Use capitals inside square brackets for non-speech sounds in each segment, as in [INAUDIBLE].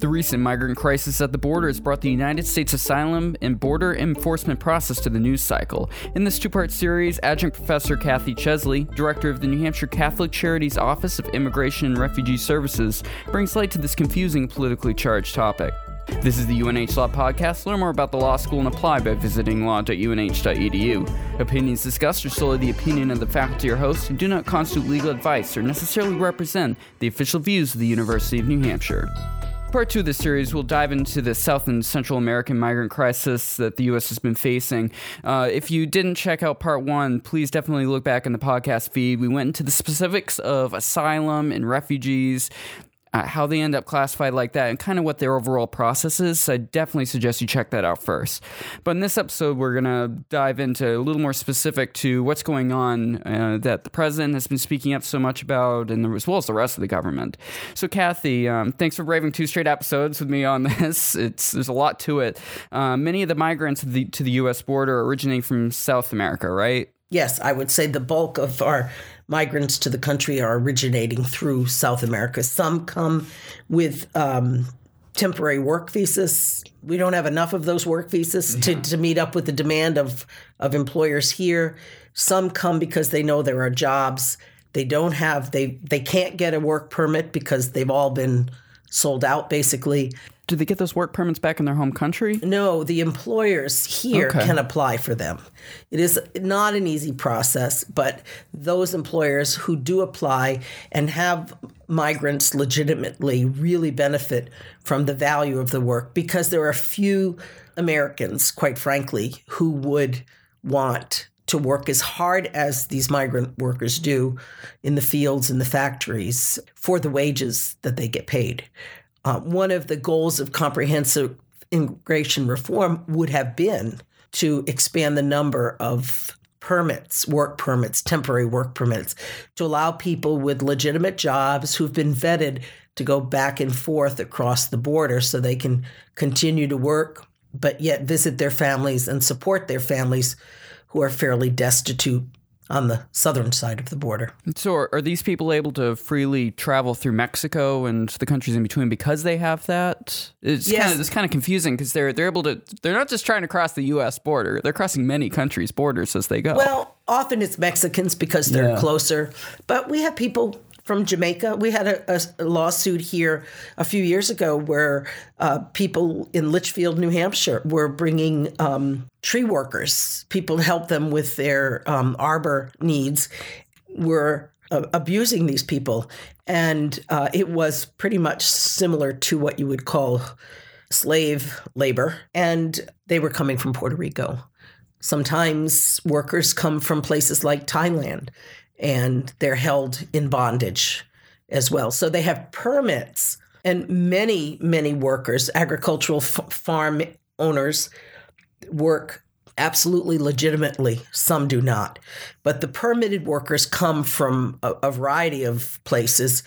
The recent migrant crisis at the border has brought the United States Asylum and Border Enforcement process to the news cycle. In this two part series, Adjunct Professor Cathy Chesley, Director of the New Hampshire Catholic Charities Office of Immigration and Refugee Services, brings light to this confusing politically charged topic. This is the UNH Law Podcast. Learn more about the law school and apply by visiting law.unh.edu. Opinions discussed are solely the opinion of the faculty or host and do not constitute legal advice or necessarily represent the official views of the University of New Hampshire. Part two of this series, we'll dive into the South and Central American migrant crisis that the U.S. has been facing. Uh, if you didn't check out part one, please definitely look back in the podcast feed. We went into the specifics of asylum and refugees, uh, how they end up classified like that and kind of what their overall process is. So I definitely suggest you check that out first. But in this episode, we're going to dive into a little more specific to what's going on uh, that the president has been speaking up so much about, and as well as the rest of the government. So, Cathy, um, thanks for braving two straight episodes with me on [LAUGHS] this. It's there's a lot to it. Uh, many of the migrants the, to the U.S. border originating from South America, right? Yes, I would say the bulk of our migrants to the country are originating through South America. Some come with um, temporary work visas. We don't have enough of those work visas yeah. to, to meet up with the demand of, of employers here. Some come because they know there are jobs. They don't have they they can't get a work permit because they've all been sold out basically do they get those work permits back in their home country? No, the employers here okay. can apply for them. It is not an easy process, but those employers who do apply and have migrants legitimately really benefit from the value of the work because there are few Americans, quite frankly, who would want to work as hard as these migrant workers do in the fields and the factories for the wages that they get paid uh, one of the goals of comprehensive immigration reform would have been to expand the number of permits, work permits, temporary work permits, to allow people with legitimate jobs who've been vetted to go back and forth across the border so they can continue to work, but yet visit their families and support their families who are fairly destitute on the southern side of the border. So, are, are, these people able to freely travel through Mexico and the countries in between because they have that? It's yes. kind of it's kind of confusing because they're they're able to they're not just trying to cross the U.S. border; they're crossing many countries' borders as they go. Well, often it's Mexicans because they're yeah. closer, but we have people from Jamaica. We had a, a, lawsuit here a few years ago where uh, people in Litchfield, New Hampshire, were bringing um, tree workers, people to help them with their um, arbor needs, were uh, abusing these people. And uh, it was pretty much similar to what you would call slave labor. And they were coming from Puerto Rico. Sometimes workers come from places like Thailand and they're held in bondage as well. So they have permits, and many, many workers, agricultural f- farm owners, work absolutely legitimately. Some do not. But the permitted workers come from a, a variety of places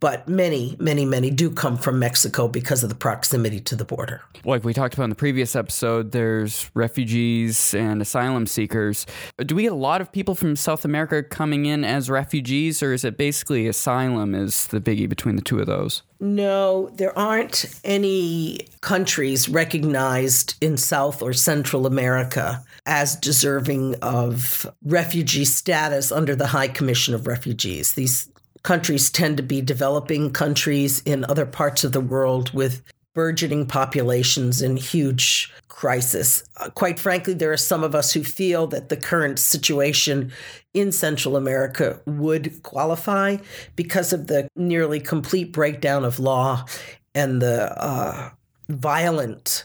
but many, many, many do come from Mexico because of the proximity to the border. Like we talked about in the previous episode, there's refugees and asylum seekers. Do we get a lot of people from South America coming in as refugees, or is it basically asylum is the biggie between the two of those? No, there aren't any countries recognized in South or Central America as deserving of refugee status under the High Commission of Refugees. These countries tend to be developing countries in other parts of the world with burgeoning populations and huge crisis. Uh, quite frankly, there are some of us who feel that the current situation in Central America would qualify because of the nearly complete breakdown of law and the uh, violent,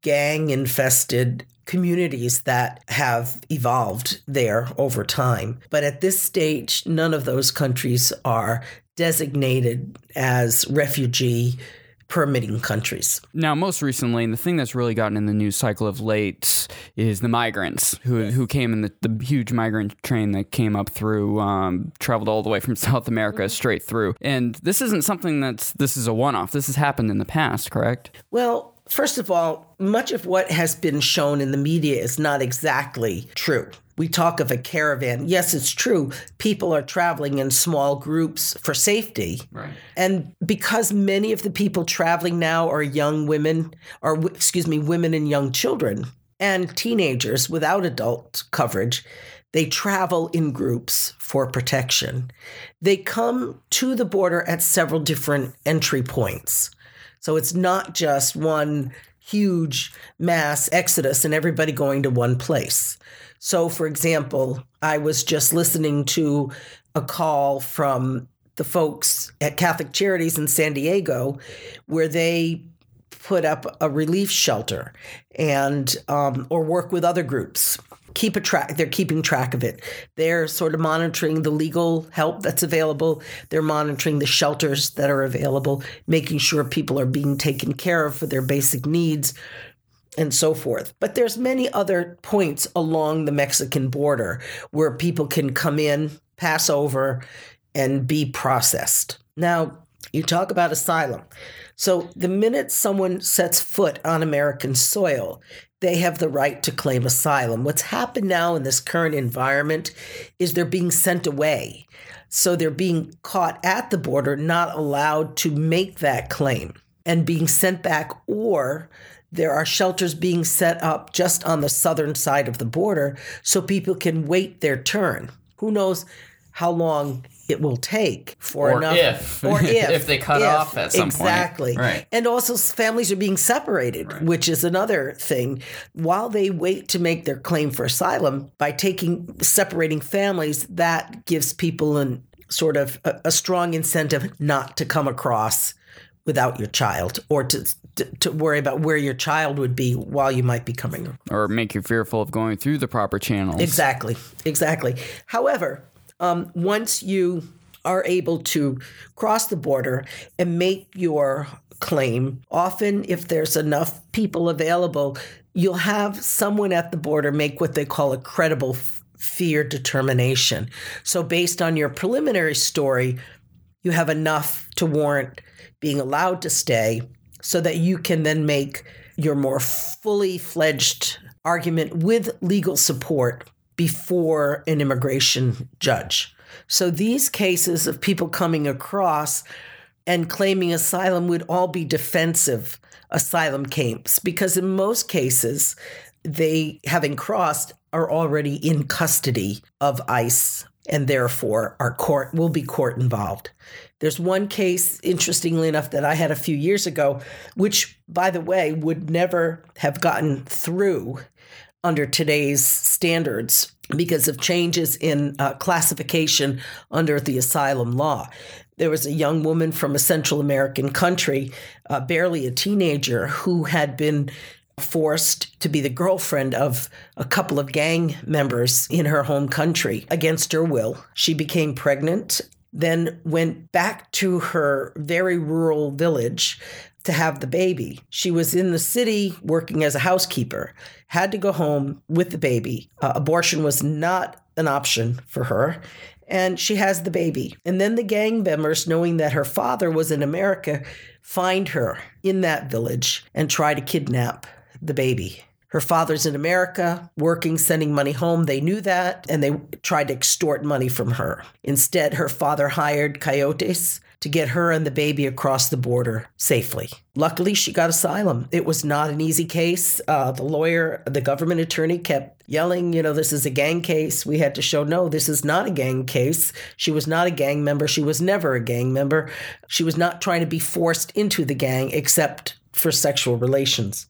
gang infested communities that have evolved there over time. But at this stage, none of those countries are designated as refugee permitting countries. Now, most recently, and the thing that's really gotten in the news cycle of late is the migrants who who came in the, the huge migrant train that came up through, um, traveled all the way from [LAUGHS] South America mm-hmm. straight through. And this isn't something that's this is a one off. This has happened in the past, correct? Well, First of all, much of what has been shown in the media is not exactly true. we talk of a caravan. Yes, it's true. People are traveling in small groups for safety. Right. And because many of the people traveling now are young women, or excuse me, women and young children and teenagers without adult coverage, they travel in groups for protection. They come to the border at several different entry points. So it's not just one huge mass exodus and everybody going to one place. So, for example, I was just listening to a call from the folks at Catholic Charities in San Diego where they put up a relief shelter and um, or work with other groups keep a track they're keeping track of it. They're sort of monitoring the legal help that's available. They're monitoring the shelters that are available making sure people are being taken care of for their basic needs and so forth. But there's many other points along the mexican border where people can come in pass over and be processed. Now you talk about asylum. So the minute someone sets foot on American soil, they have the right to claim asylum. What's happened now in this current environment is they're being sent away. So they're being caught at the border, not allowed to make that claim and being sent back, or there are shelters being set up just on the southern side of the border so people can wait their turn. Who knows how long it will take for or enough if. [LAUGHS] or [LAUGHS] if if they cut if, off at some exactly. point right. And also families are being separated Right. which is another thing. While they wait to make their claim for asylum by taking separating families that gives people an sort of a, a strong incentive not to come across without your child or to, to to worry about where your child would be while you might be coming. Or make you fearful of going through the proper channels. Exactly, exactly. However, um, once you are able to cross the border and make your claim, often if there's enough people available, you'll have someone at the border make what they call a credible fear determination. So, based on your preliminary story, you have enough to warrant being allowed to stay so that you can then make your more fully fledged argument with legal support before an immigration judge. So these cases of people coming across and claiming asylum would all be defensive asylum camps because in most cases they having crossed are already in custody of ICE and therefore our court will be court involved. There's one case, interestingly enough, that I had a few years ago, which, by the way, would never have gotten through under today's standards because of changes in uh, classification under the asylum law. There was a young woman from a Central American country, uh, barely a teenager, who had been forced to be the girlfriend of a couple of gang members in her home country against her will. She became pregnant, then went back to her very rural village to have the baby. She was in the city working as a housekeeper, had to go home with the baby. Uh, abortion was not an option for her. And she has the baby. And then the gang members, knowing that her father was in America, find her in that village and try to kidnap the baby. Her father's in America, working, sending money home. They knew that, and they tried to extort money from her. Instead, her father hired coyotes to get her and the baby across the border safely. Luckily, she got asylum. It was not an easy case. Uh, the lawyer, the government attorney kept yelling, you know, this is a gang case. We had to show, no, this is not a gang case. She was not a gang member. She was never a gang member. She was not trying to be forced into the gang except for sexual relations.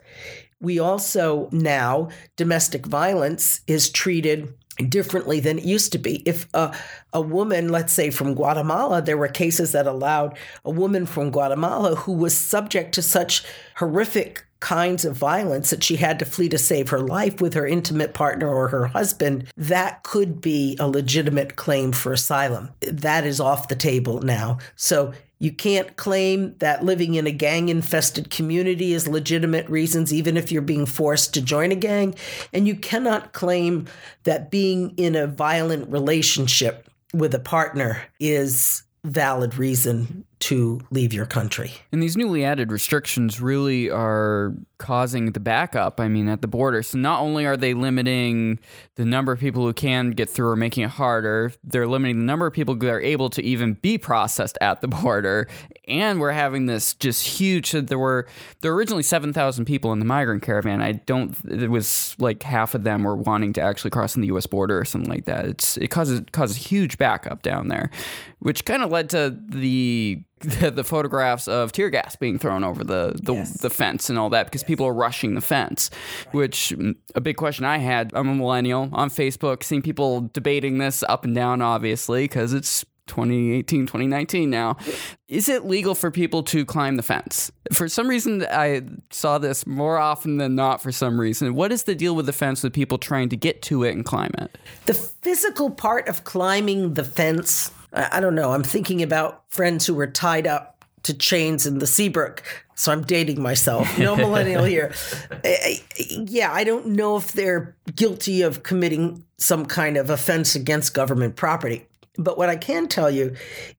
We also now, domestic violence is treated differently than it used to be. If a, a woman, let's say from Guatemala, there were cases that allowed a woman from Guatemala who was subject to such horrific kinds of violence that she had to flee to save her life with her intimate partner or her husband, that could be a legitimate claim for asylum. That is off the table now. So you can't claim that living in a gang infested community is legitimate reasons, even if you're being forced to join a gang. And you cannot claim that being in a violent relationship with a partner is valid reason to leave your country. And these newly added restrictions really are causing the backup, I mean, at the border. So not only are they limiting the number of people who can get through or making it harder, they're limiting the number of people who are able to even be processed at the border. And we're having this just huge, there were, there were originally 7,000 people in the migrant caravan. I don't, it was like half of them were wanting to actually cross in the U.S. border or something like that. It's, it causes, causes huge backup down there, which kind of led to the the, the, photographs of tear gas being thrown over the the, yes. the fence and all that because yes. people are rushing the fence. Right. Which mm, a big question I had. I'm a millennial on Facebook, seeing people debating this up and down, obviously, because it's 2018, 2019 now. Is it legal for people to climb the fence? For some reason, I saw this more often than not for some reason. What is the deal with the fence with people trying to get to it and climb it? The physical part of climbing the fence I don't know. I'm thinking about friends who were tied up to chains in the Seabrook. So I'm dating myself. No [LAUGHS] millennial here. Yeah, I don't know if they're guilty of committing some kind of offense against government property. But what I can tell you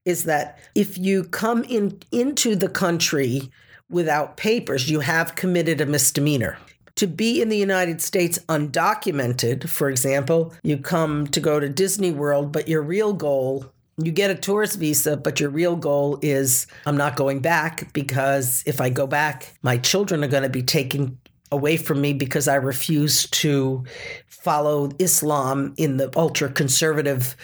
is that if you come in into the country without papers, you have committed a misdemeanor. To be in the United States undocumented, for example, you come to go to Disney World, but your real goal you get a tourist visa, but your real goal is I'm not going back because if I go back, my children are going to be taken away from me because I refuse to follow Islam in the ultra conservative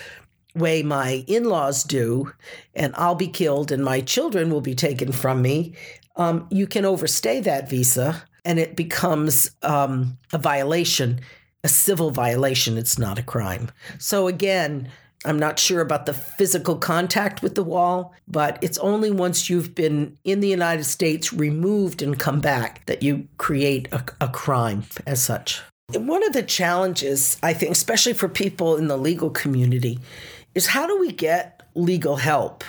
way my in laws do, and I'll be killed and my children will be taken from me. Um, you can overstay that visa and it becomes um, a violation, a civil violation. It's not a crime. So, again, I'm not sure about the physical contact with the wall, but it's only once you've been in the United States, removed, and come back that you create a, a crime as such. One of the challenges, I think, especially for people in the legal community, is how do we get legal help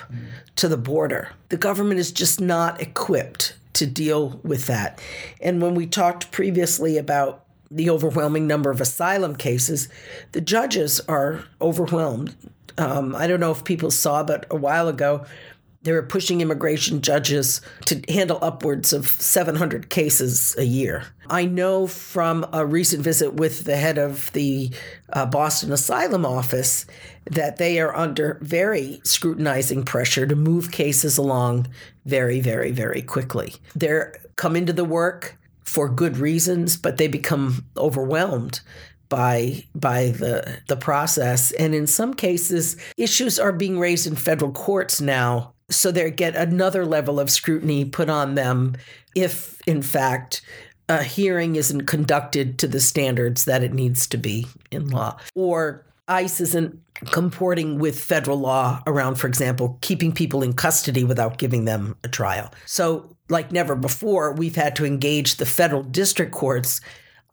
to the border? The government is just not equipped to deal with that. And when we talked previously about the overwhelming number of asylum cases, the judges are overwhelmed. Um, I don't know if people saw, but a while ago, they were pushing immigration judges to handle upwards of 700 cases a year. I know from a recent visit with the head of the uh, Boston Asylum Office that they are under very scrutinizing pressure to move cases along very, very, very quickly. They're come into the work for good reasons, but they become overwhelmed by by the the process. And in some cases issues are being raised in federal courts now so they get another level of scrutiny put on them if in fact a hearing isn't conducted to the standards that it needs to be in law. Or ICE isn't comporting with federal law around, for example, keeping people in custody without giving them a trial. So, like never before, we've had to engage the federal district courts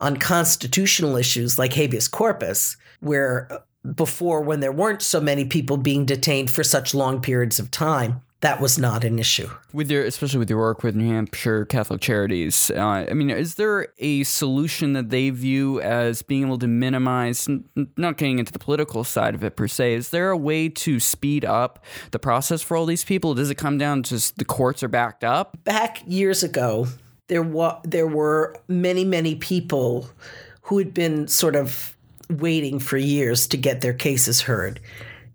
on constitutional issues like habeas corpus, where uh, before, when there weren't so many people being detained for such long periods of time, that was not an issue. With your, especially with your work with New Hampshire Catholic Charities, uh, I mean, is there a solution that they view as being able to minimize, not getting into the political side of it per se, is there a way to speed up the process for all these people? Does it come down to just the courts are backed up? Back years ago, there wa- there were many, many people who had been sort of waiting for years to get their cases heard.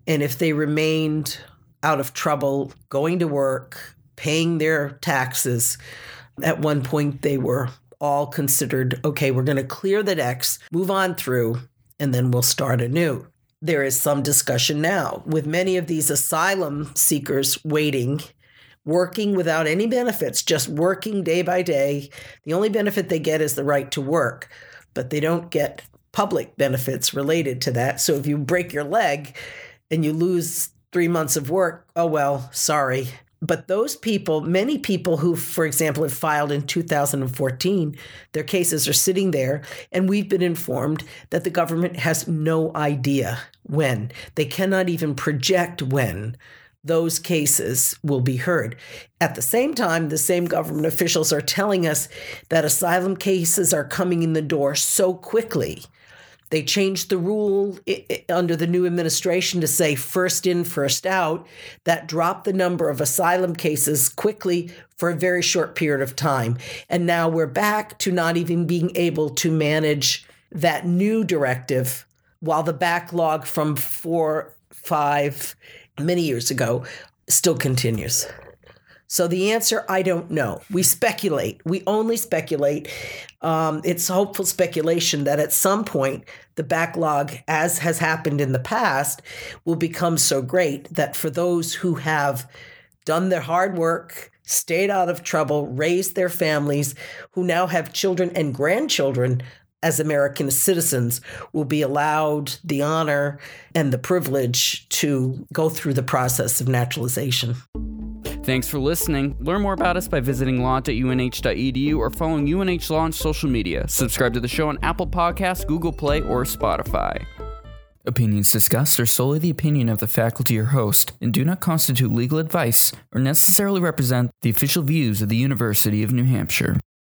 And if they remained out of trouble, going to work, paying their taxes. At one point, they were all considered okay, we're going to clear the decks, move on through, and then we'll start anew. There is some discussion now with many of these asylum seekers waiting, working without any benefits, just working day by day. The only benefit they get is the right to work, but they don't get public benefits related to that. So if you break your leg and you lose three months of work, oh, well, sorry. But those people, many people who, for example, have filed in 2014, their cases are sitting there, and we've been informed that the government has no idea when. They cannot even project when those cases will be heard. At the same time, the same government officials are telling us that asylum cases are coming in the door so quickly They changed the rule under the new administration to say first in, first out. That dropped the number of asylum cases quickly for a very short period of time. And now we're back to not even being able to manage that new directive while the backlog from four, five, many years ago still continues. So the answer, I don't know. We speculate. We only speculate. Um, it's hopeful speculation that at some point the backlog, as has happened in the past, will become so great that for those who have done their hard work, stayed out of trouble, raised their families, who now have children and grandchildren as American citizens, will be allowed the honor and the privilege to go through the process of naturalization. Thanks for listening. Learn more about us by visiting law.unh.edu or following UNH Law on social media. Subscribe to the show on Apple Podcasts, Google Play, or Spotify. Opinions discussed are solely the opinion of the faculty or host and do not constitute legal advice or necessarily represent the official views of the University of New Hampshire.